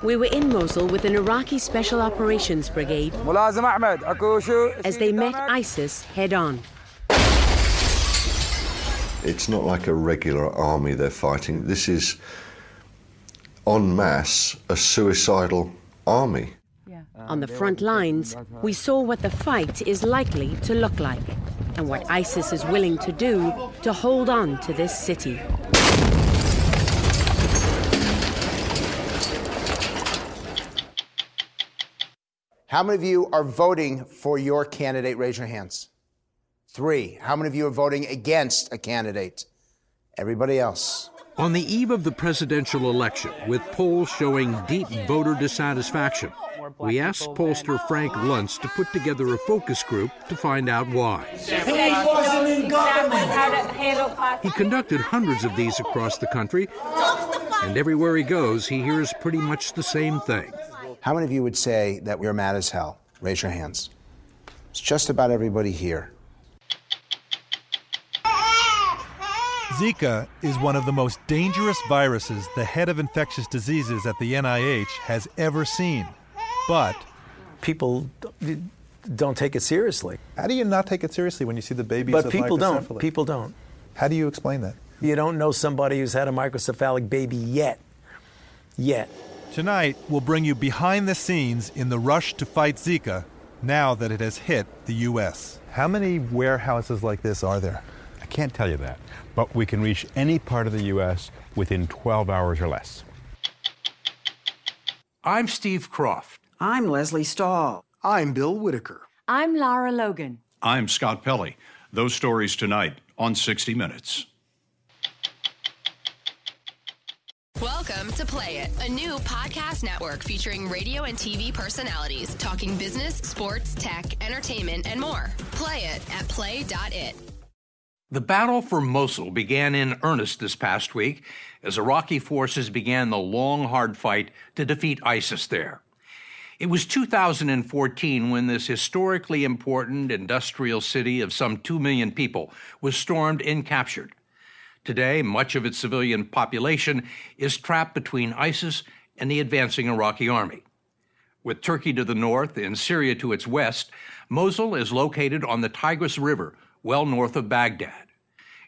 We were in Mosul with an Iraqi Special Operations Brigade as they met ISIS head on. It's not like a regular army they're fighting. This is, en masse, a suicidal army. On the front lines, we saw what the fight is likely to look like and what ISIS is willing to do to hold on to this city. How many of you are voting for your candidate? Raise your hands. Three. How many of you are voting against a candidate? Everybody else. On the eve of the presidential election, with polls showing deep voter dissatisfaction, we asked pollster Frank Luntz to put together a focus group to find out why. He conducted hundreds of these across the country, and everywhere he goes, he hears pretty much the same thing. How many of you would say that we're mad as hell? Raise your hands. It's just about everybody here. Zika is one of the most dangerous viruses the head of infectious diseases at the NIH has ever seen. But people don't take it seriously. how do you not take it seriously when you see the babies But people don't. People don't. How do you explain that? You don't know somebody who's had a microcephalic baby yet. Yet. Tonight, we'll bring you behind the scenes in the rush to fight Zika now that it has hit the U.S. How many warehouses like this are there? I can't tell you that, but we can reach any part of the U.S. within 12 hours or less. I'm Steve Kroft. I'm Lesley Stahl. I'm Bill Whitaker. I'm Lara Logan. I'm Scott Pelley. Those stories tonight on 60 Minutes. Welcome to Play It, a new podcast network featuring radio and TV personalities talking business, sports, tech, entertainment, and more. Play it at play.it. The battle for Mosul began in earnest this past week as Iraqi forces began the long, hard fight to defeat ISIS there. It was 2014 when this historically important industrial city of some 2 million people was stormed and captured. Today, much of its civilian population is trapped between ISIS and the advancing Iraqi army. With Turkey to the north and Syria to its west, Mosul is located on the Tigris River, well north of Baghdad.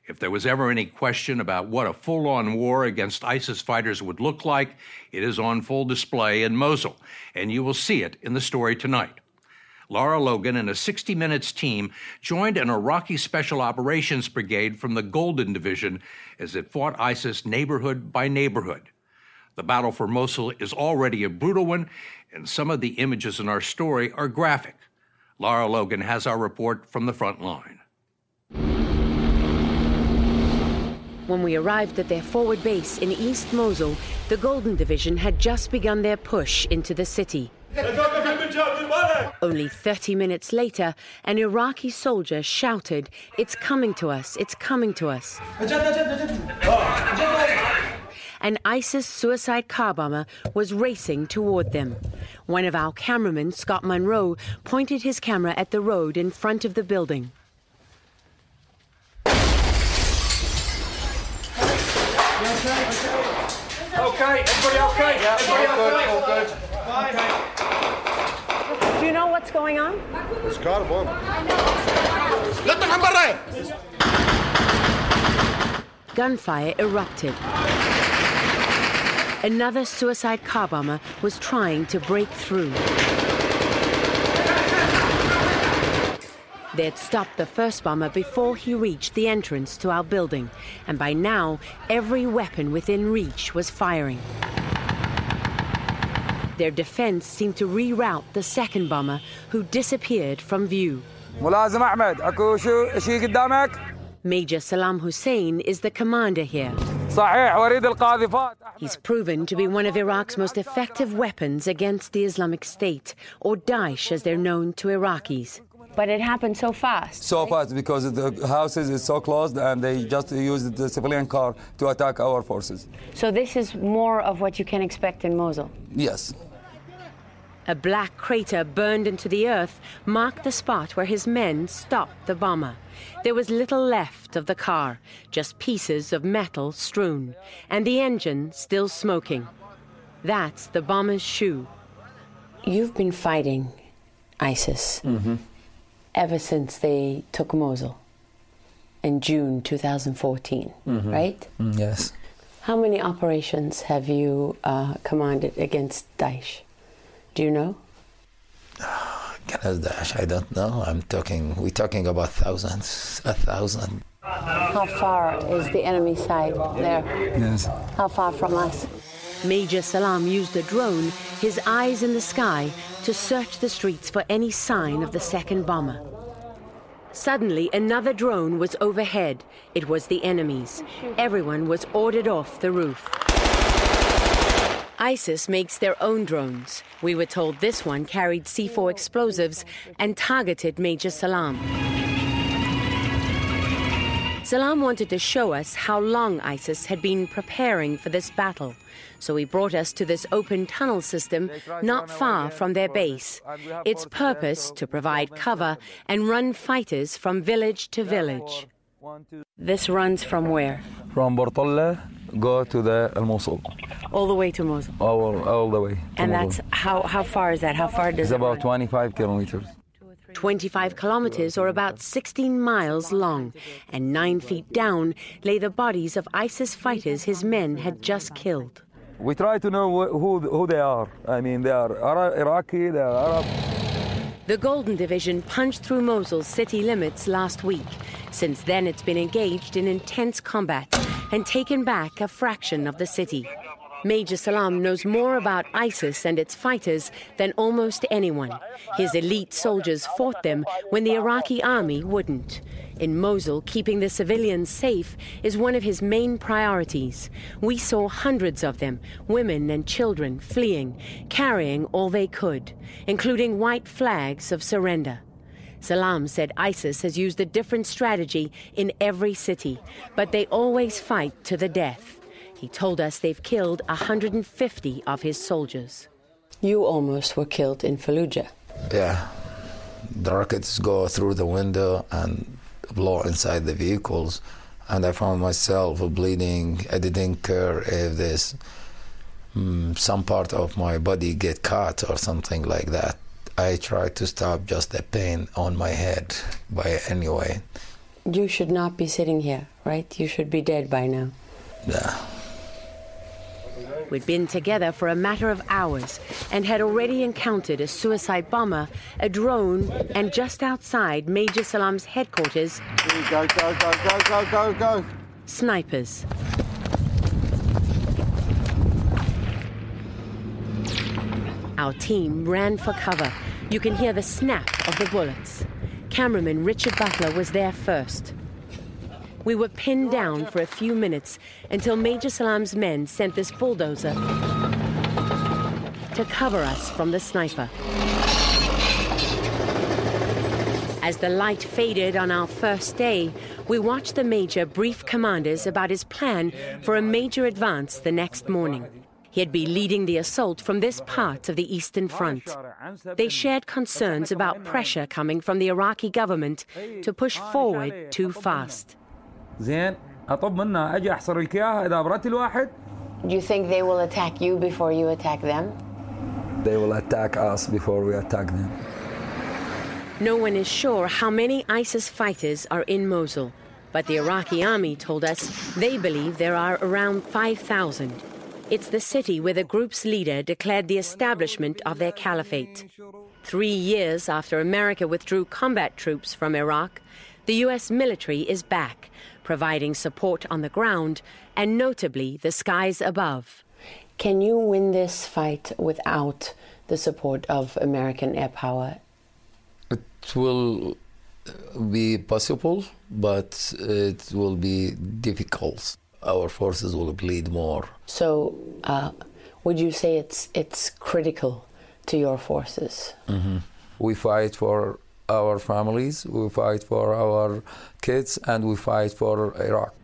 If there was ever any question about what a full on war against ISIS fighters would look like, it is on full display in Mosul, and you will see it in the story tonight. Lara Logan and a 60 Minutes team joined an Iraqi Special Operations Brigade from the Golden Division as it fought ISIS neighborhood by neighborhood. The battle for Mosul is already a brutal one, and some of the images in our story are graphic. Lara Logan has our report from the front line. When we arrived at their forward base in East Mosul, the Golden Division had just begun their push into the city. Only 30 minutes later, an Iraqi soldier shouted, It's coming to us, it's coming to us. An ISIS suicide car bomber was racing toward them. One of our cameramen, Scott Monroe, pointed his camera at the road in front of the building. Okay, everybody okay? everybody okay? All good, Do you know what's going on? It's got a bomb. Gunfire erupted. Another suicide car bomber was trying to break through. They'd stopped the first bomber before he reached the entrance to our building, and by now, every weapon within reach was firing. Their defense seemed to reroute the second bomber, who disappeared from view. ملازم احمد اكو شو شيء قدامك؟ Major Salam Hussein is the commander here. صحيح وريد القاذفات He's proven to be one of Iraq's most effective weapons against the Islamic State, or Daesh as they're known to Iraqis. But it happened so fast. so fast because the houses is so closed and they just used the civilian car to attack our forces. So this is more of what you can expect in Mosul. Yes. A black crater burned into the earth marked the spot where his men stopped the bomber. There was little left of the car, just pieces of metal strewn, and the engine still smoking. That's the bomber's shoe. You've been fighting ISIS ever since they took Mosul in June 2014, Mhm. right? Mm, Yes. How many operations have you uh, commanded against Daesh? Do you know? Against I don't know. I'm talking. We're talking about thousands, a thousand. How far is the enemy side there? Yes. How far from us? Major Salam used a drone, his eyes in the sky, to search the streets for any sign of the second bomber. Suddenly, another drone was overhead. It was the enemy's. Everyone was ordered off the roof. ISIS makes their own drones. We were told this one carried C4 explosives and targeted Major Salam. Salam wanted to show us how long ISIS had been preparing for this battle, so he brought us to this open tunnel system not far from their base. Its purpose to provide cover and run fighters from village to village. This runs from where? From Bartella, go to the Al Mosul, All the way to Mosul. all, all the way. And Mosul. that's how how far is that? How far does It's it about run? 25 kilometers. 25 kilometers or about 16 miles long, and 9 feet down lay the bodies of ISIS fighters his men had just killed. We try to know who who they are. I mean, they are Ara- Iraqi, they are Arab. The Golden Division punched through Mosul's city limits last week. Since then, it's been engaged in intense combat and taken back a fraction of the city. Major Salam knows more about ISIS and its fighters than almost anyone. His elite soldiers fought them when the Iraqi army wouldn't. In Mosul, keeping the civilians safe is one of his main priorities. We saw hundreds of them, women and children, fleeing, carrying all they could, including white flags of surrender. Salam said ISIS has used a different strategy in every city, but they always fight to the death. He told us they've killed 150 of his soldiers. You almost were killed in Fallujah. Yeah. The rockets go through the window and blow inside the vehicles. And I found myself bleeding. I didn't care if this mm, some part of my body get cut or something like that. I tried to stop just the pain on my head by any way. You should not be sitting here, right? You should be dead by now. Yeah. We'd been together for a matter of hours and had already encountered a suicide bomber, a drone, and just outside Major Salam's headquarters, Go, go, go, go, go, go, go. snipers. Our team ran for cover. You can hear the snap of the bullets. Cameraman Richard Butler was there first. We were pinned down for a few minutes until Major Salam's men sent this bulldozer to cover us from the sniper. As the light faded on our first day, we watched the Major brief commanders about his plan for a major advance the next morning. He'd be leading the assault from this part of the Eastern Front. They shared concerns about pressure coming from the Iraqi government to push forward too fast. Do you think they will attack you before you attack them? They will attack us before we attack them. No one is sure how many ISIS fighters are in Mosul, but the Iraqi army told us they believe there are around 5,000. It's the city where the group's leader declared the establishment of their caliphate. Three years after America withdrew combat troops from Iraq, the U.S. military is back, providing support on the ground and notably the skies above. Can you win this fight without the support of American air power? It will uh, be possible, but uh, it will be difficult. Our forces will bleed more. So, uh, would you say it's it's critical to your forces? hmm We fight for our families, we fight for our kids, and we fight for Iraq.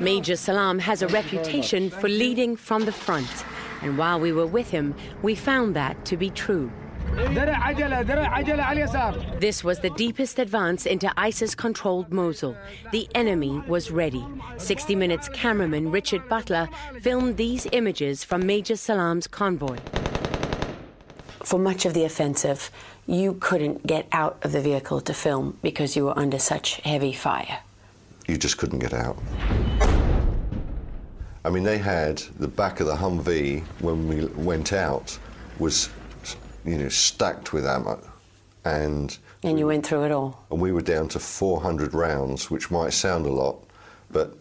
Major Salam has a reputation for leading from the front, and while we were with him, we found that to be true. This was the deepest advance into ISIS controlled Mosul. The enemy was ready. 60 Minutes cameraman Richard Butler filmed these images from Major Salam's convoy. For much of the offensive, you couldn't get out of the vehicle to film because you were under such heavy fire. You just couldn't get out. I mean, they had the back of the Humvee when we went out was, you know, stacked with ammo, and And you went through it all. and we were down to 400 rounds, which might sound a lot, but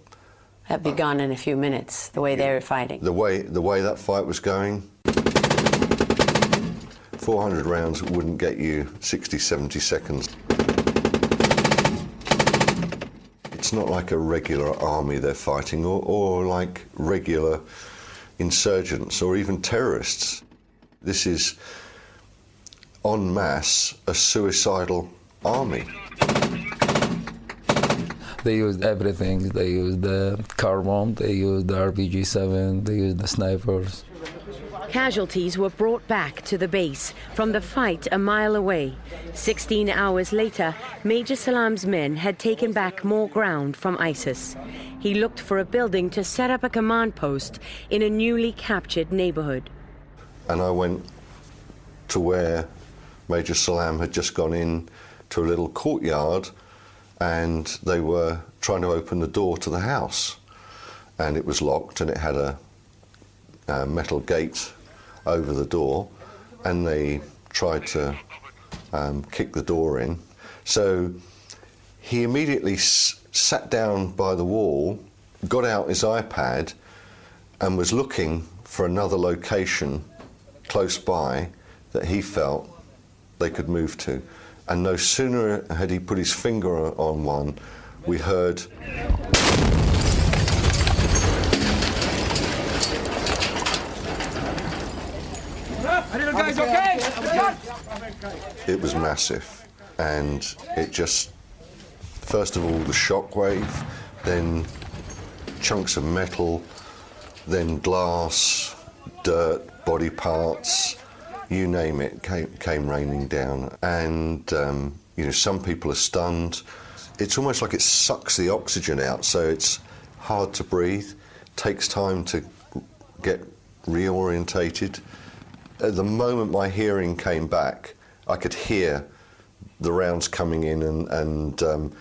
That'd be gone in a few minutes, the way they were fighting. the way the way that fight was going, 400 rounds wouldn't get you 60, 70 seconds. It's not like a regular army they're fighting, or, or like regular insurgents or even terrorists. This is en masse a suicidal army. They used everything. They used the car bomb, they used the RPG 7, they used the snipers. Casualties were brought back to the base from the fight a mile away. 16 hours later, Major Salam's men had taken back more ground from ISIS. He looked for a building to set up a command post in a newly captured neighborhood. and I went to where Major Salam had just gone in to a little courtyard and they were trying to open the door to the house. And it was locked and it had a, a metal gate over the door. And they tried to um, kick the door in. So he immediately s- sat down by the wall got out his iPad and was looking for another location close by that he felt they could move to. And no sooner had he put his finger on one, we heard it was massive. And it just, first of all, the shockwave, then chunks of metal, then glass, dirt, body parts, you name it, came, came raining down. And, um, you know, some people are stunned. It's almost like it sucks the oxygen out, so it's hard to breathe, takes time to get reorientated. At the moment my hearing came back, I could hear the rounds coming in, and, and um,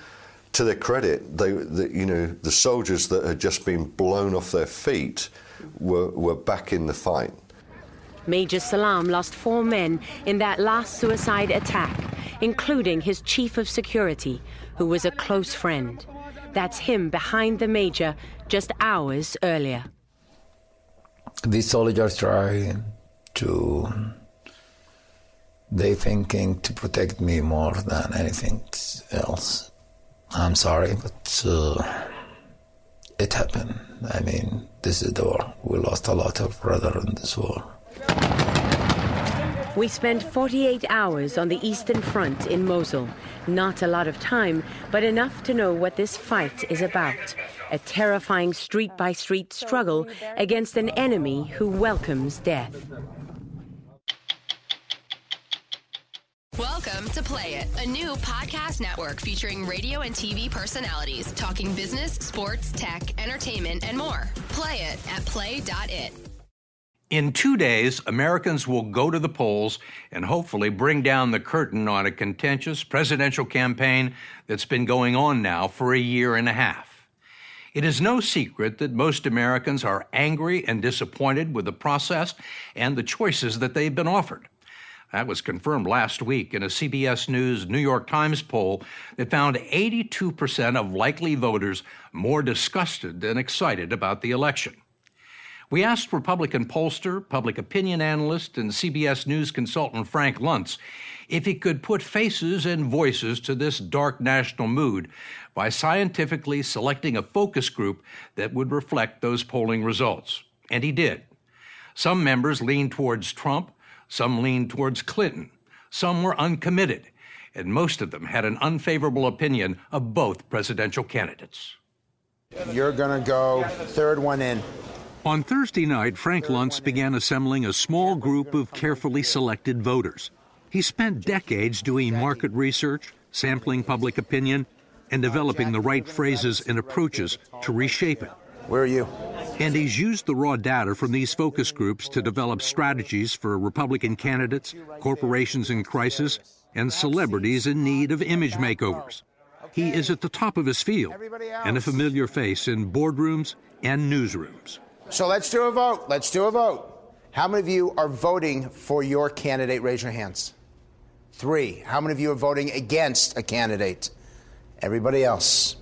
to their credit, they, the, you know, the soldiers that had just been blown off their feet were, were back in the fight. Major Salam lost four men in that last suicide attack, including his chief of security, who was a close friend. That's him behind the major just hours earlier. These soldiers try to. They thinking to protect me more than anything else. I'm sorry, but uh, it happened. I mean, this is the war. We lost a lot of brother in this war. We spent 48 hours on the Eastern Front in Mosul. Not a lot of time, but enough to know what this fight is about. A terrifying street by street struggle against an enemy who welcomes death. Welcome to Play It, a new podcast network featuring radio and TV personalities talking business, sports, tech, entertainment, and more. Play it at play.it. In two days, Americans will go to the polls and hopefully bring down the curtain on a contentious presidential campaign that's been going on now for a year and a half. It is no secret that most Americans are angry and disappointed with the process and the choices that they've been offered. That was confirmed last week in a CBS News New York Times poll that found 82% of likely voters more disgusted than excited about the election. We asked Republican pollster, public opinion analyst, and CBS News consultant Frank Luntz if he could put faces and voices to this dark national mood by scientifically selecting a focus group that would reflect those polling results. And he did. Some members leaned towards Trump, some leaned towards Clinton, some were uncommitted, and most of them had an unfavorable opinion of both presidential candidates. You're going to go third one in. On Thursday night, Frank Luntz began assembling a small group of carefully selected voters. He spent decades doing market research, sampling public opinion, and developing the right phrases and approaches to reshape it. Where are you? And he's used the raw data from these focus groups to develop strategies for Republican candidates, corporations in crisis, and celebrities in need of image makeovers. He is at the top of his field and a familiar face in boardrooms and newsrooms. So let's do a vote. Let's do a vote. How many of you are voting for your candidate? Raise your hands. Three. How many of you are voting against a candidate? Everybody else.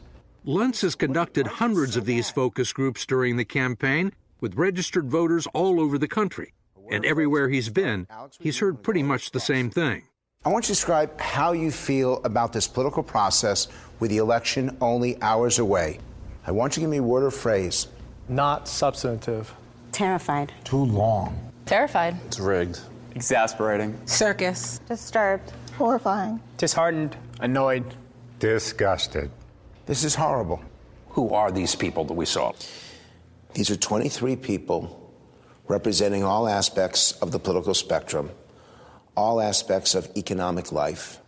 Luntz has conducted hundreds of these focus groups during the campaign with registered voters all over the country. And everywhere he's been, he's heard pretty much the same thing. I want you to describe how you feel about this political process with the election only hours away. I want you to give me a word or phrase. Not substantive. Terrified. Too long. Terrified. It's rigged. Exasperating. Circus. Disturbed. Horrifying. Disheartened. Annoyed. Disgusted. This is horrible. Who are these people that we saw? These are 23 people representing all aspects of the political spectrum, all aspects of economic life,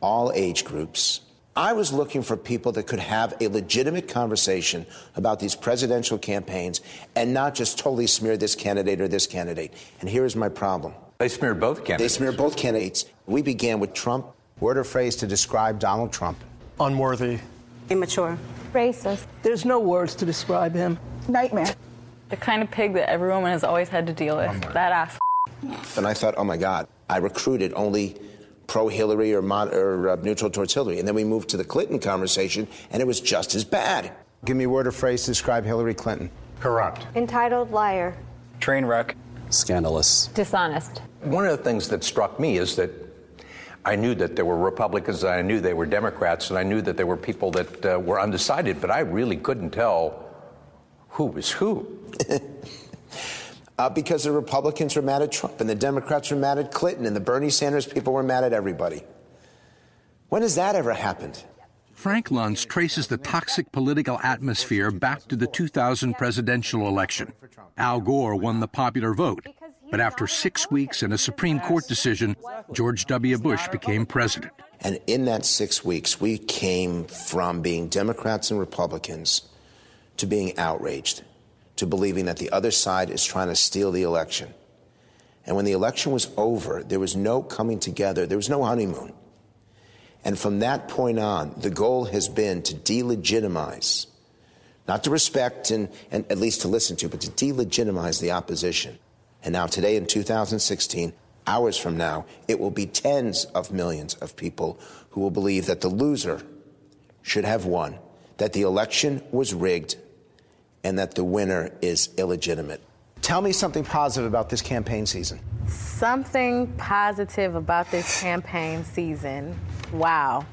all age groups. I was looking for people that could have a legitimate conversation about these presidential campaigns and not just totally smear this candidate or this candidate. And here is my problem. They smeared both candidates. They smeared both candidates. We began with Trump. Word or phrase to describe Donald Trump? Unworthy. Immature. Racist. There's no words to describe him. Nightmare. The kind of pig that every woman has always had to deal with. That ass. And I thought, oh my God, I recruited only pro Hillary or, mod- or uh, neutral towards Hillary. And then we moved to the Clinton conversation, and it was just as bad. Give me a word or phrase to describe Hillary Clinton. Corrupt. Entitled liar. Train wreck. Scandalous. Dishonest. One of the things that struck me is that I knew that there were Republicans, and I knew they were Democrats, and I knew that there were people that uh, were undecided, but I really couldn't tell who was who. uh, because the Republicans were mad at Trump, and the Democrats were mad at Clinton, and the Bernie Sanders people were mad at everybody. When has that ever happened? Frank Luntz traces the toxic political atmosphere back to the 2000 presidential election. Al Gore won the popular vote, but after six weeks and a Supreme Court decision, George W. Bush became president. And in that six weeks, we came from being Democrats and Republicans to being outraged, to believing that the other side is trying to steal the election. And when the election was over, there was no coming together, there was no honeymoon. And from that point on, the goal has been to delegitimize, not to respect and, and at least to listen to, but to delegitimize the opposition. And now, today in 2016, hours from now, it will be tens of millions of people who will believe that the loser should have won, that the election was rigged, and that the winner is illegitimate. Tell me something positive about this campaign season. Something positive about this campaign season. Wow.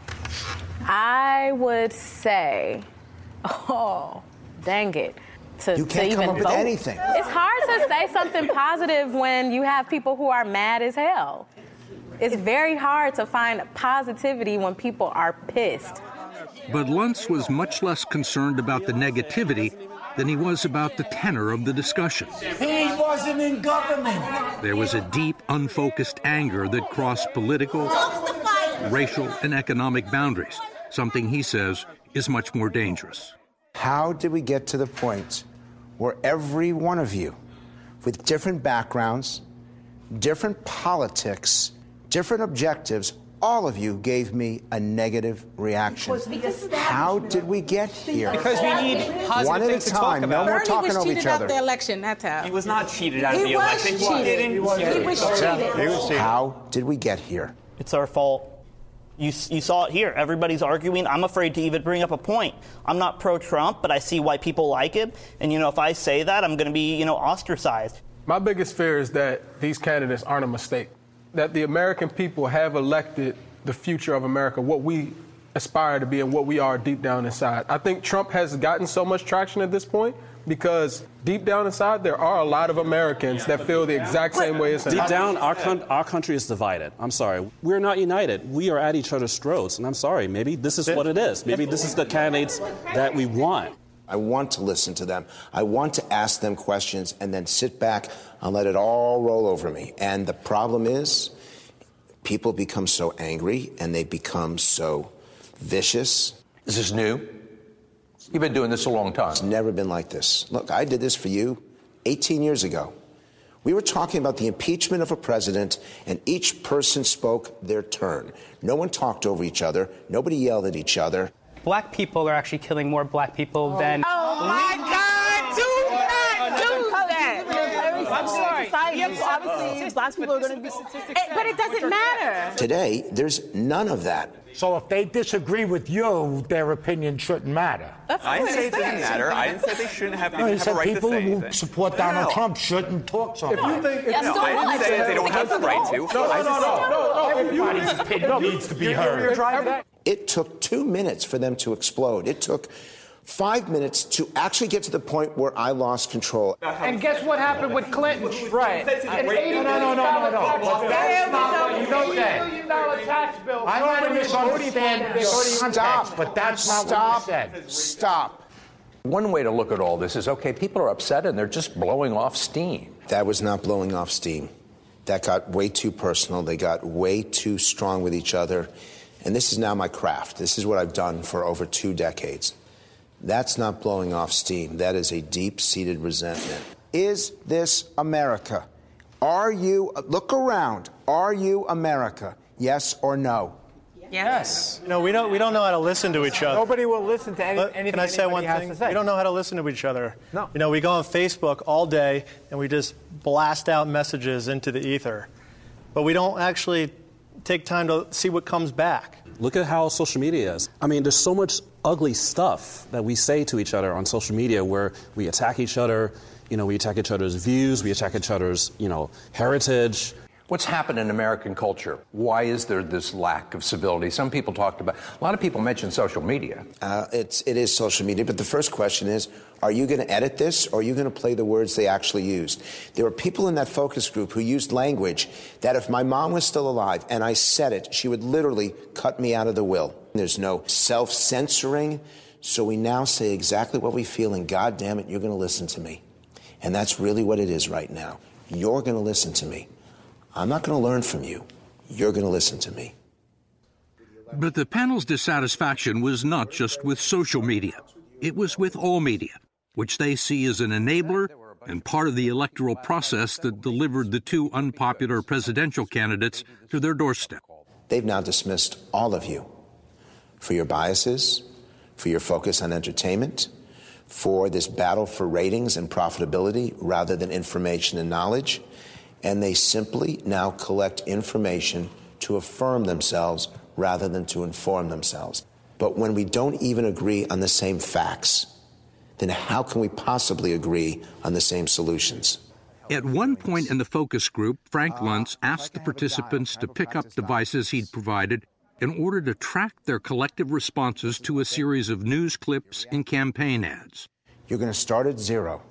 I would say, oh, dang it. To, You can't to come even up with anything. It's hard to say something positive when you have people who are mad as hell. It's very hard to find positivity when people are pissed. But Luntz was much less concerned about the negativity than he was about the tenor of the discussion. He wasn't in government. There was a deep, unfocused anger that crossed political, racial, and economic boundaries, something he says is much more dangerous. How did we get to the point where every one of you, with different backgrounds, different politics, different objectives, all of you gave me a negative reaction? How did we get here? Because we need positive One at a things to talk time. No about. more Bernie talking was over cheated each out other. the election, that's how. He was not cheated out of the election. cheated. didn't He was cheated. He was cheated. How did we get here? It's our fault. You, you saw it here. Everybody's arguing. I'm afraid to even bring up a point. I'm not pro Trump, but I see why people like him. And, you know, if I say that, I'm going to be, you know, ostracized. My biggest fear is that these candidates aren't a mistake. That the American people have elected the future of America, what we aspire to be and what we are deep down inside. I think Trump has gotten so much traction at this point because deep down inside there are a lot of Americans that feel the exact same way as. Deep down, our, con- our country is divided. I'm sorry. We're not united. We are at each other's throats. And I'm sorry. Maybe this is what it is. Maybe this is the candidates that we want. I want to listen to them. I want to ask them questions and then sit back and let it all roll over me. And the problem is, people become so angry and they become so vicious. Is this new? You've been doing this a long time. It's never been like this. Look, I did this for you 18 years ago. We were talking about the impeachment of a president, and each person spoke their turn. No one talked over each other, nobody yelled at each other. Black people are actually killing more black people oh. than. Oh my God! Do not do that. I'm sorry. Yes, obviously, black people are going to be statistics. But it doesn't matter. Today, there's none of that. So if they disagree with you, their opinion shouldn't matter. I didn't say it didn't matter. I didn't say they shouldn't have, they No, you have a right people to say who support Donald no. Trump shouldn't talk so If you think, if No, I didn't say they don't have the right to. No, no, I no, just- no, no, no. Everybody's opinion needs to be heard. It took two minutes for them to explode. It took five minutes to actually get to the point where I lost control. And guess what happened with Clinton? Right. An eighty No, no, no, million no, no, dollar no. tax bill. But That's that's not not what what you know that. million dollar tax bill. I might have misunderstand Stop. but that's not Stop. what you said. Stop. One way to look at all this is okay, people are upset and they're just blowing off steam. That was not blowing off steam. That got way too personal. They got way too strong with each other. And this is now my craft. This is what I've done for over two decades. That's not blowing off steam. That is a deep seated resentment. Is this America? Are you, look around, are you America? Yes or no? Yes. No, we don't. We don't know how to listen to each other. Nobody will listen to any, But anything can I say one has thing? to say. We don't know how to listen to each other. No. You know, we go on Facebook all day and we just blast out messages into the ether, but we don't actually take time to see what comes back. Look at how social media is. I mean, there's so much ugly stuff that we say to each other on social media where we attack each other. You know, we attack each other's views, we attack each other's, you know, heritage. What's happened in American culture? Why is there this lack of civility? Some people talked about, a lot of people mentioned social media. Uh, it's, it is social media, but the first question is are you going to edit this or are you going to play the words they actually used? There were people in that focus group who used language that if my mom was still alive and I said it, she would literally cut me out of the will. There's no self censoring, so we now say exactly what we feel, and God damn it, you're going to listen to me. And that's really what it is right now. You're going to listen to me. I'm not going to learn from you. You're going to listen to me. But the panel's dissatisfaction was not just with social media, it was with all media, which they see as an enabler and part of the electoral process that delivered the two unpopular presidential candidates to their doorstep. They've now dismissed all of you for your biases, for your focus on entertainment, for this battle for ratings and profitability rather than information and knowledge. And they simply now collect information to affirm themselves rather than to inform themselves. But when we don't even agree on the same facts, then how can we possibly agree on the same solutions? At one point in the focus group, Frank Luntz asked the participants to pick up devices he'd provided in order to track their collective responses to a series of news clips and campaign ads. You're going to start at zero.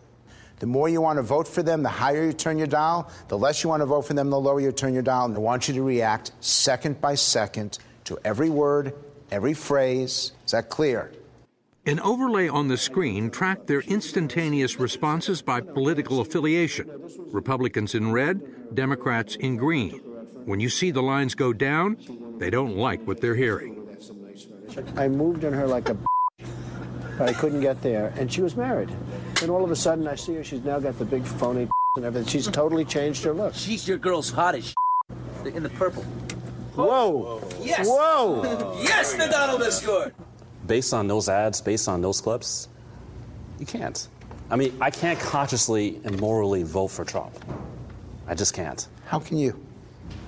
The more you want to vote for them, the higher you turn your dial. The less you want to vote for them, the lower you turn your dial. And I want you to react second by second to every word, every phrase. Is that clear? An overlay on the screen tracked their instantaneous responses by political affiliation Republicans in red, Democrats in green. When you see the lines go down, they don't like what they're hearing. I moved on her like a but I couldn't get there. And she was married. And all of a sudden, I see her. She's now got the big phony and everything. She's totally changed her look. She's your girl's hottest in the purple. Whoa. Yes. Whoa. yes, the Donald has scored. Based on those ads, based on those clips, you can't. I mean, I can't consciously and morally vote for Trump. I just can't. How can you?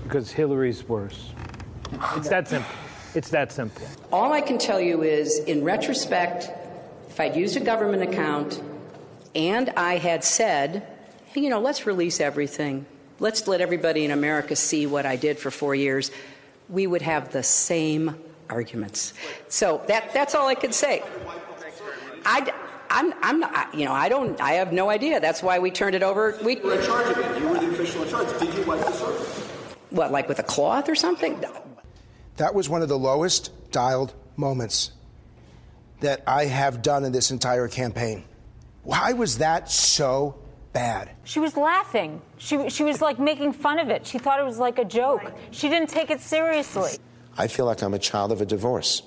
Because Hillary's worse. It's that simple. It's that simple. All I can tell you is, in retrospect, if I'd used a government account and I had said, hey, you know, let's release everything, let's let everybody in America see what I did for four years, we would have the same arguments. So that, that's all I could say. I, I'm, I'm not, you know, I don't, I have no idea. That's why we turned it over. We, You were in charge of it. You were the official in charge. Did you wipe the circle? what, like with a cloth or something? That was one of the lowest dialed moments that I have done in this entire campaign. Why was that so bad. She was laughing. She, she was like making fun of it. She thought it was like a joke. She didn't take it seriously. I feel like I'm a child of a divorce.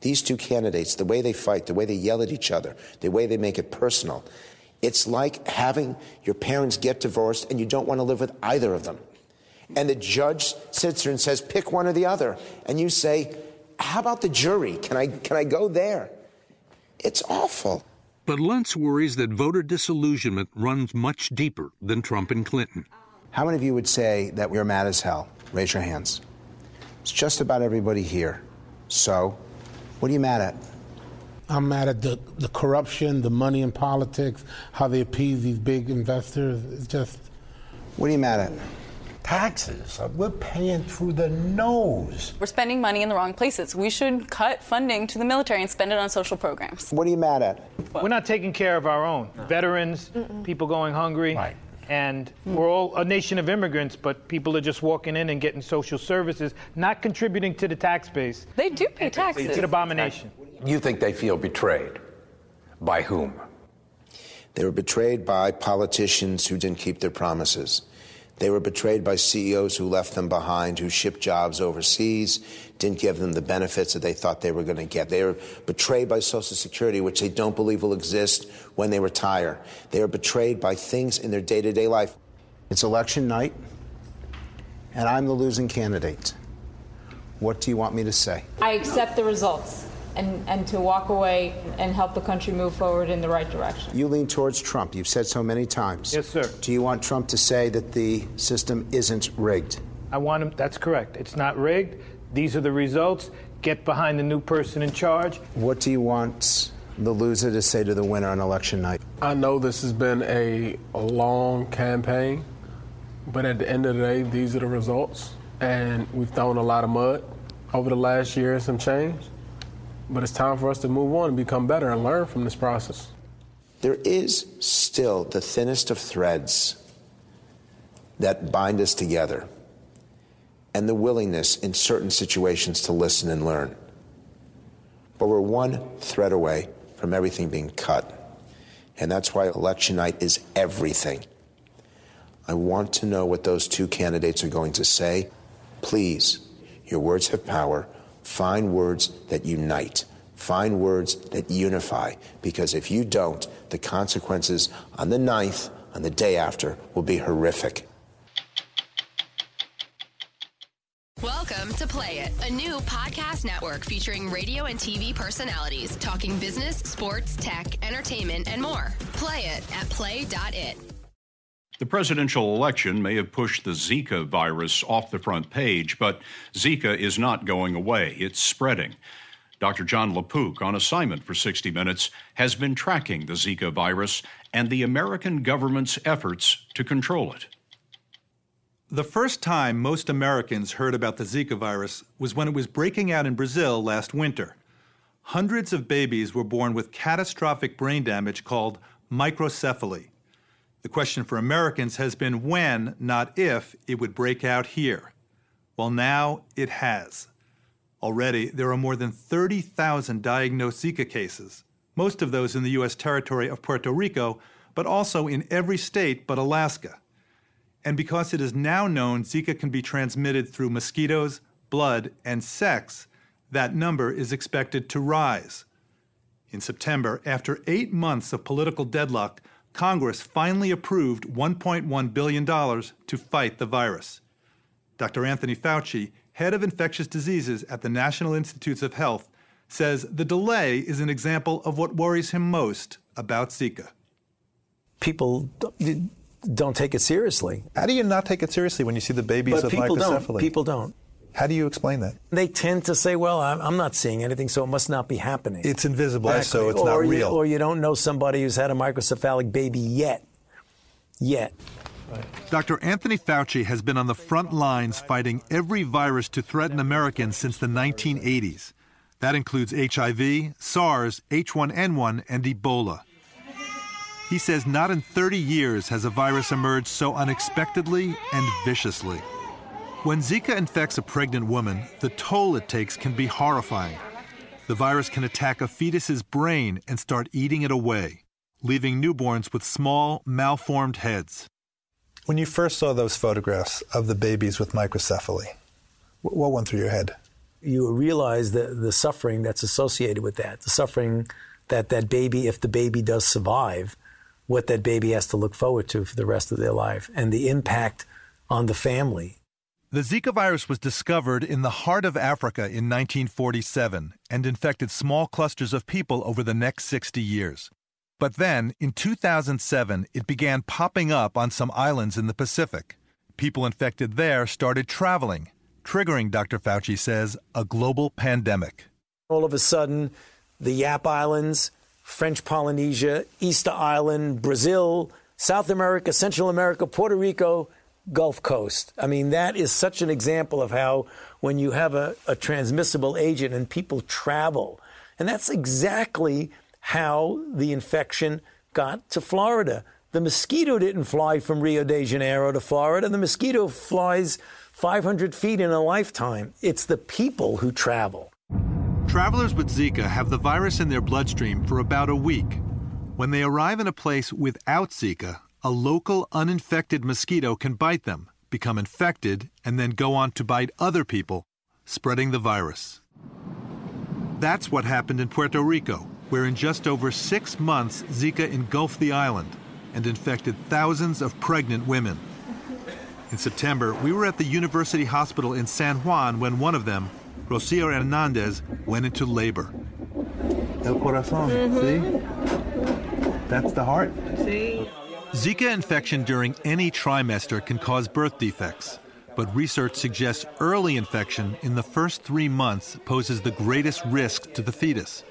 These two candidates, the way they fight, the way they yell at each other, the way they make it personal, it's like having your parents get divorced and you don't want to live with either of them. And the judge sits there and says, pick one or the other. And you say, how about the jury? Can I, can I go there? It's awful. But Luntz worries that voter disillusionment runs much deeper than Trump and Clinton. How many of you would say that we're mad as hell? Raise your hands. It's just about everybody here. So, what are you mad at? I'm mad at the, the corruption, the money in politics, how they appease these big investors. It's just. What are you mad at? Taxes. Uh, we're paying through the nose. We're spending money in the wrong places. We should cut funding to the military and spend it on social programs. What are you mad at? We're not taking care of our own. Veterans, people going hungry. Right. And mm. we're all a nation of immigrants, but people are just walking in and getting social services, not contributing to the tax base. They do pay taxes. It's an abomination. You think they feel betrayed? By whom? They were betrayed by politicians who didn't keep their promises. They were betrayed by CEOs who left them behind, who shipped jobs overseas, didn't give them the benefits that they thought they were going to get. They were betrayed by Social Security, which they don't believe will exist when they retire. They are betrayed by things in their day to day life. It's election night, and I'm the losing candidate. What do you want me to say? I accept the results and, and to walk away and help the country move forward in the right direction. You lean towards Trump. You've said so many times. Yes, sir. Do you want Trump to say that the system isn't rigged? I want him, that's correct. It's not rigged. These are the results. Get behind the new person in charge. What do you want the loser to say to the winner on election night? I know this has been a, a long campaign, but at the end of the day, these are the results. And we've thrown a lot of mud over the last year and some change. But it's time for us to move on and become better and learn from this process. There is still the thinnest of threads that bind us together and the willingness in certain situations to listen and learn. But we're one thread away from everything being cut. And that's why election night is everything. I want to know what those two candidates are going to say. Please, your words have power. Find words that unite. Find words that unify. Because if you don't, the consequences on the 9th, on the day after, will be horrific. Welcome to Play It, a new podcast network featuring radio and TV personalities talking business, sports, tech, entertainment, and more. Play it at play.it. The presidential election may have pushed the Zika virus off the front page, but Zika is not going away. It's spreading. Dr. Jon LaPook, on assignment for 60 Minutes, has been tracking the Zika virus and the American government's efforts to control it. The first time most Americans heard about the Zika virus was when it was breaking out in Brazil last winter. Hundreds of babies were born with catastrophic brain damage called microcephaly. The question for Americans has been when, not if, it would break out here. Well, now it has. Already, there are more than 30,000 diagnosed Zika cases, most of those in the U.S. territory of Puerto Rico, but also in every state but Alaska. And because it is now known Zika can be transmitted through mosquitoes, blood, and sex, that number is expected to rise. In September, after eight months of political deadlock, Congress finally approved $1.1 billion to fight the virus. Dr. Anthony Fauci, head of infectious diseases at the National Institutes of Health, says the delay is an example of what worries him most about Zika. People don't take it seriously. How do you not take it seriously when you see the babies but with people microcephaly? Don't. People don't. How do you explain that? They tend to say, "Well, I'm, I'm not seeing anything, so it must not be happening." It's invisible, exactly. so it's or not you, real. or you don't know somebody who's had a microcephalic baby yet. Yet. Dr. Anthony Fauci has been on the front lines fighting every virus to threaten Americans since the 1980s. That includes HIV, SARS, H1N1, and Ebola. He says not in 30 years has a virus emerged so unexpectedly and viciously. When Zika infects a pregnant woman, the toll it takes can be horrifying. The virus can attack a fetus's brain and start eating it away. leaving newborns with small, malformed heads. When you first saw those photographs of the babies with microcephaly, what went through your head? You realize the, the suffering that's associated with that, the suffering that that baby, if the baby does survive, what that baby has to look forward to for the rest of their life, and the impact on the family. The Zika virus was discovered in the heart of Africa in 1947 and infected small clusters of people over the next 60 years. But then, in 2007, it began popping up on some islands in the Pacific. People infected there started traveling, triggering, Dr. Fauci says, a global pandemic. All of a sudden, the Yap Islands, French Polynesia, Easter Island, Brazil, South America, Central America, Puerto Rico, Gulf Coast. I mean, that is such an example of how when you have a, a transmissible agent and people travel, and that's exactly how the infection got to Florida. The mosquito didn't fly from Rio de Janeiro to Florida. The mosquito flies 500 feet in a lifetime. It's the people who travel. Travelers with Zika have the virus in their bloodstream for about a week. When they arrive in a place without Zika, a local uninfected mosquito can bite them, become infected, and then go on to bite other people, spreading the virus. That's what happened in Puerto Rico, where in just over six months, Zika engulfed the island and infected thousands of pregnant women. In September, we were at the University Hospital in San Juan when one of them, Rocio Hernandez, went into labor. El corazón, mm-hmm. see? That's the heart. See? Zika infection during any trimester can cause birth defects, but research suggests early infection in the first three months poses the greatest risk to the fetus.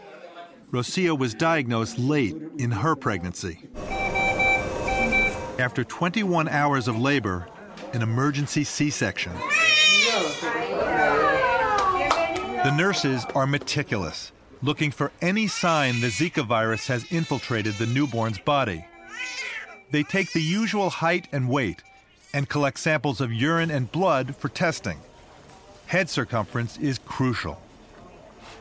Rocio was diagnosed late in her pregnancy. After 21 hours of labor, an emergency C section. The nurses are meticulous, looking for any sign the Zika virus has infiltrated the newborn's body. They take the usual height and weight and collect samples of urine and blood for testing. Head circumference is crucial.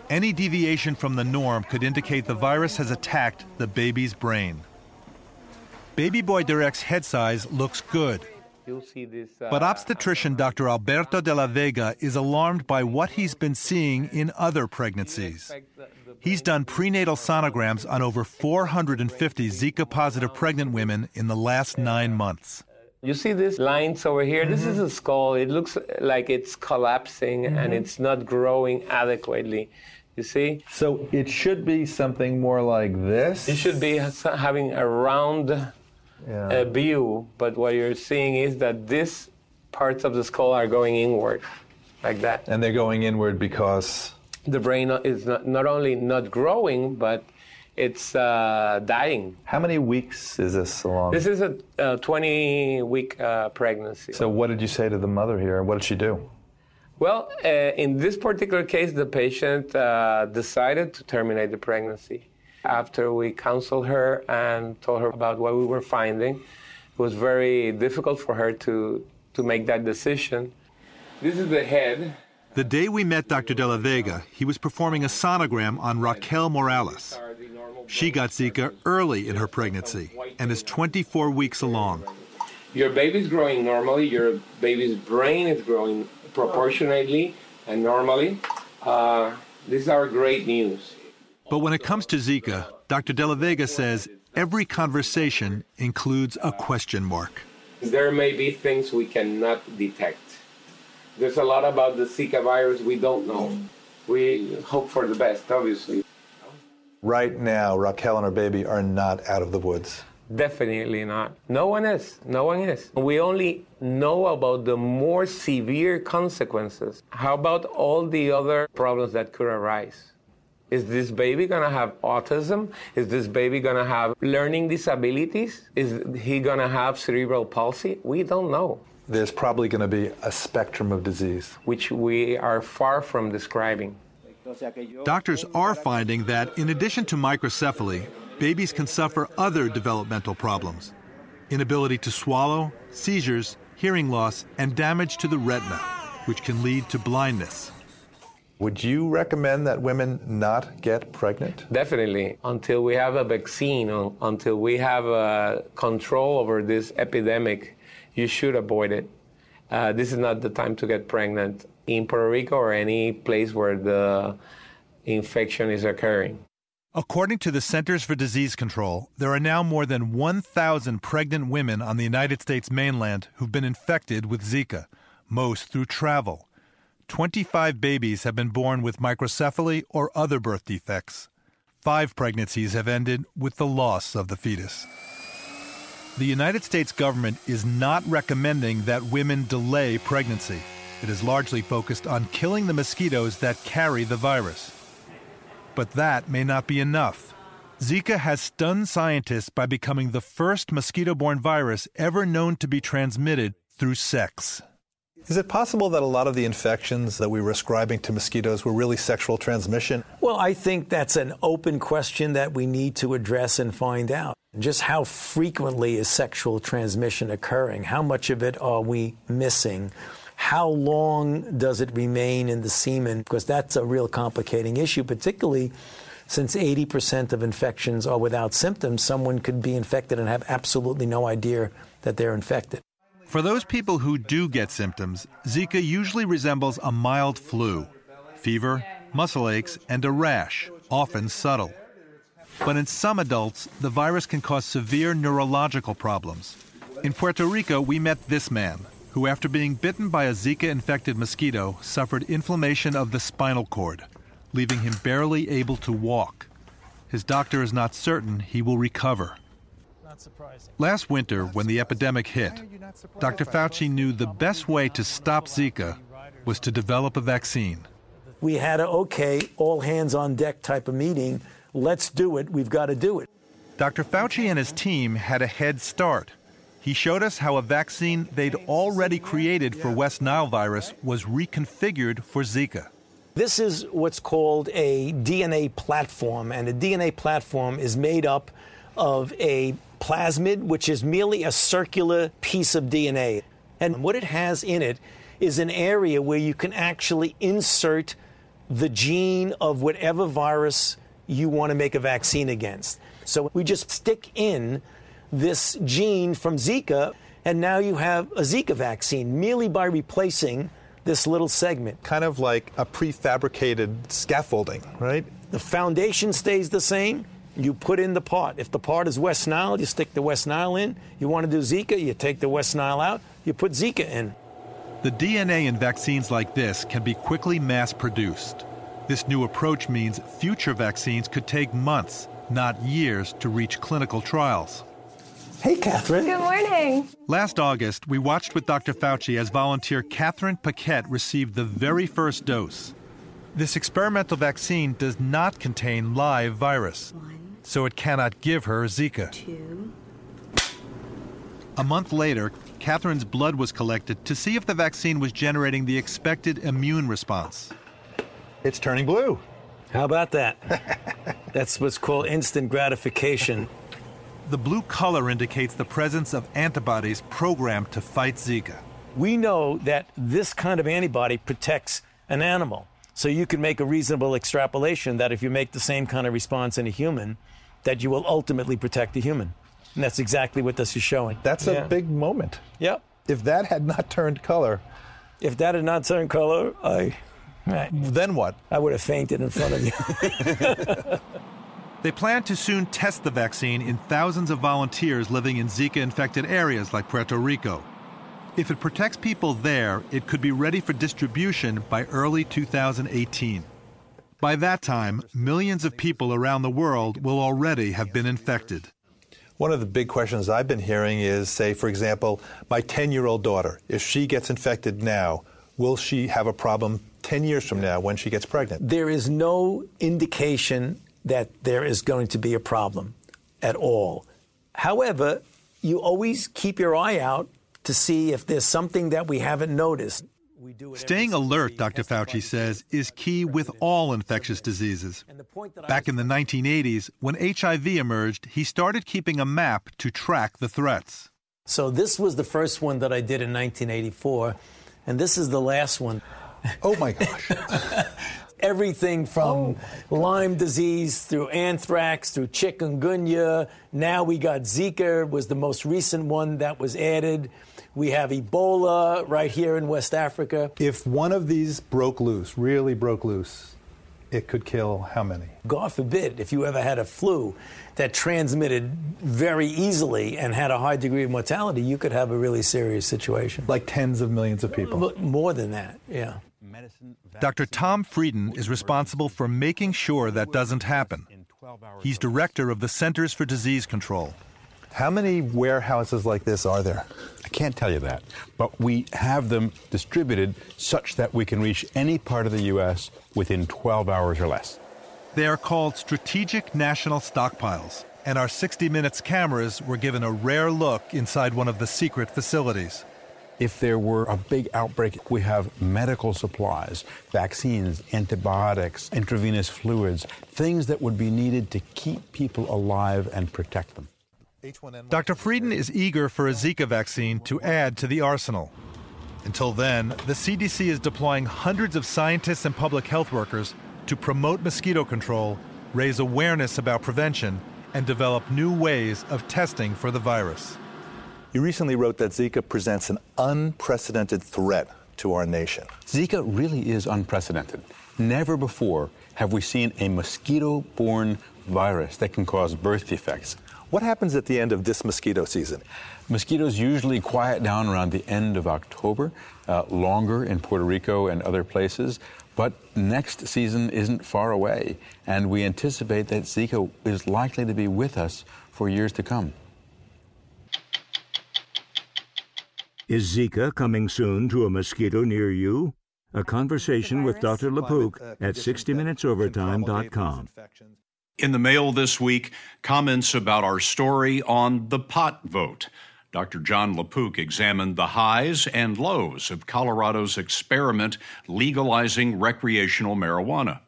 Any deviation from the norm could indicate the virus has attacked the baby's brain. Baby boy Derek's head size looks good. But obstetrician Dr. Alberto de la Vega is alarmed by what he's been seeing in other pregnancies. He's done prenatal sonograms on over 450 Zika positive pregnant women in the last nine months. You see these lines over here? Mm-hmm. This is a skull. It looks like it's collapsing mm-hmm. and it's not growing adequately. You see? So it should be something more like this? It should be having a round yeah. uh, view, but what you're seeing is that these parts of the skull are going inward, like that. And they're going inward because? The brain is not, not only not growing, but it's uh, dying. How many weeks is this along? This is a 20 week uh, pregnancy. So, what did you say to the mother here? What did she do? Well, uh, in this particular case, the patient uh, decided to terminate the pregnancy. After we counseled her and told her about what we were finding, it was very difficult for her to, to make that decision. This is the head. The day we met Dr. De La Vega, he was performing a sonogram on Raquel Morales. She got Zika early in her pregnancy and is 24 weeks along. Your baby's growing normally, your baby's brain is growing proportionately and normally. Uh, these are great news. But when it comes to Zika, Dr. De La Vega says every conversation includes a question mark. There may be things we cannot detect. There's a lot about the Zika virus we don't know. We hope for the best, obviously. Right now, Raquel and her baby are not out of the woods. Definitely not. No one is. No one is. We only know about the more severe consequences. How about all the other problems that could arise? Is this baby going to have autism? Is this baby going to have learning disabilities? Is he going to have cerebral palsy? We don't know. There's probably going to be a spectrum of disease, which we are far from describing. Doctors are finding that in addition to microcephaly, babies can suffer other developmental problems inability to swallow, seizures, hearing loss, and damage to the retina, which can lead to blindness. Would you recommend that women not get pregnant? Definitely. Until we have a vaccine, until we have uh, control over this epidemic, you should avoid it. Uh, this is not the time to get pregnant in Puerto Rico or any place where the infection is occurring. According to the Centers for Disease Control, there are now more than 1,000 pregnant women on the United States mainland who've been infected with Zika, most through travel. 25 babies have been born with microcephaly or other birth defects. Five pregnancies have ended with the loss of the fetus. The United States government is not recommending that women delay pregnancy. It is largely focused on killing the mosquitoes that carry the virus. But that may not be enough. Zika has stunned scientists by becoming the first mosquito borne virus ever known to be transmitted through sex. Is it possible that a lot of the infections that we were ascribing to mosquitoes were really sexual transmission? Well, I think that's an open question that we need to address and find out. Just how frequently is sexual transmission occurring? How much of it are we missing? How long does it remain in the semen? Because that's a real complicating issue, particularly since 80% of infections are without symptoms. Someone could be infected and have absolutely no idea that they're infected. For those people who do get symptoms, Zika usually resembles a mild flu fever, muscle aches, and a rash, often subtle. But in some adults, the virus can cause severe neurological problems. In Puerto Rico, we met this man, who, after being bitten by a Zika infected mosquito, suffered inflammation of the spinal cord, leaving him barely able to walk. His doctor is not certain he will recover. Last winter, when the epidemic hit, Dr. Fauci knew the best way to stop Zika was to develop a vaccine. We had a okay, all hands on deck type of meeting. Let's do it. We've got to do it. Dr. Fauci and his team had a head start. He showed us how a vaccine they'd already created for West Nile virus was reconfigured for Zika. This is what's called a DNA platform, and a DNA platform is made up of a plasmid, which is merely a circular piece of DNA. And what it has in it is an area where you can actually insert the gene of whatever virus you want to make a vaccine against. So we just stick in this gene from Zika, and now you have a Zika vaccine merely by replacing this little segment. Kind of like a prefabricated scaffolding, right? The foundation stays the same. You put in the part. If the part is West Nile, you stick the West Nile in. You want to do Zika, you take the West Nile out, you put Zika in. The DNA in vaccines like this can be quickly mass produced. This new approach means future vaccines could take months, not years, to reach clinical trials. Hey, Catherine. Good morning. Last August, we watched with Dr. Fauci as volunteer Catherine Paquette received the very first dose. This experimental vaccine does not contain live virus, so it cannot give her Zika. Two. A month later, Catherine's blood was collected to see if the vaccine was generating the expected immune response. It's turning blue. How about that? That's what's called instant gratification. The blue color indicates the presence of antibodies programmed to fight Zika. We know that this kind of antibody protects an animal. So you can make a reasonable extrapolation that if you make the same kind of response in a human, that you will ultimately protect the human. And that's exactly what this is showing. That's Yeah. a big moment. Yep. If that had not turned color, If that had not turned color, I. Then what? I would have fainted in front of you. They plan to soon test the vaccine in thousands of volunteers living in Zika infected areas like Puerto Rico. If it protects people there, it could be ready for distribution by early 2018. By that time, millions of people around the world will already have been infected. One of the big questions I've been hearing is say, for example, my 10 year old daughter, if she gets infected now, will she have a problem 10 years from now when she gets pregnant? there is no indication that there is going to be a problem at all. However, you always keep your eye out to see if there's something that we haven't noticed. Staying alert, Dr. Fauci says, is key with all infectious diseases. Back in the 1980s, when HIV emerged, he started keeping a map to track the threats. So this was the first one that I did in 1984, and this is the last one. Oh my gosh. everything from oh. Lyme disease through anthrax through chikungunya. Now we got Zika was the most recent one that was added. We have Ebola right here in West Africa. If one of these broke loose, really broke loose, it could kill how many? God forbid, if you ever had a flu that transmitted very easily and had a high degree of mortality, you could have a really serious situation. Like tens of millions of people. More than that, yeah. Dr. Tom Frieden is responsible for making sure that doesn't happen. He's director of the Centers for Disease Control. How many warehouses like this are there? I can't tell you that, but we have them distributed such that we can reach any part of the U.S. within 12 hours or less. They are called strategic national stockpiles, and our 60 Minutes cameras were given a rare look inside one of the secret facilities. If there were a big outbreak, we have medical supplies, vaccines, antibiotics, intravenous fluids, things that would be needed to keep people alive and protect them. Dr. Frieden is eager for a Zika vaccine to add to the arsenal. Until then, the CDC is deploying hundreds of scientists and public health workers to promote mosquito control, raise awareness about prevention, and develop new ways of testing for the virus. You recently wrote that Zika presents an unprecedented threat to our nation. Zika really is unprecedented. Never before have we seen a mosquito borne virus that can cause birth defects. What happens at the end of this mosquito season? Mosquitoes usually quiet down around the end of October, uh, longer in Puerto Rico and other places. But next season isn't far away, and we anticipate that Zika is likely to be with us for years to come. Is Zika coming soon to a mosquito near you? A conversation with Dr. LaPook at 60minutesovertime.com. In the mail this week, comments about our story on the pot vote. Dr. Jon LaPook examined the highs and lows of Colorado's experiment legalizing recreational marijuana.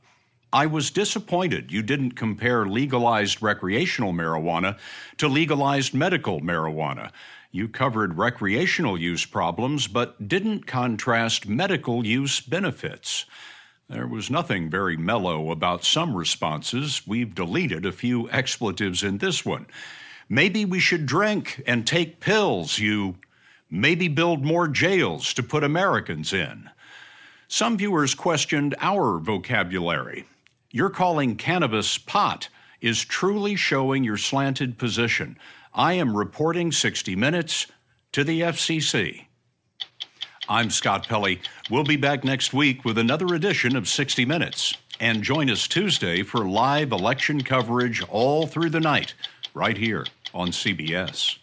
I was disappointed you didn't compare legalized recreational marijuana to legalized medical marijuana. You covered recreational use problems, but didn't contrast medical use benefits. There was nothing very mellow about some responses. We've deleted a few expletives in this one. Maybe we should drink and take pills, you. Maybe build more jails to put Americans in. Some viewers questioned our vocabulary. You're calling cannabis pot is truly showing your slanted position. I am reporting 60 Minutes to the FCC. I'm Scott Pelley. We'll be back next week with another edition of 60 Minutes. And join us Tuesday for live election coverage all through the night, right here on CBS.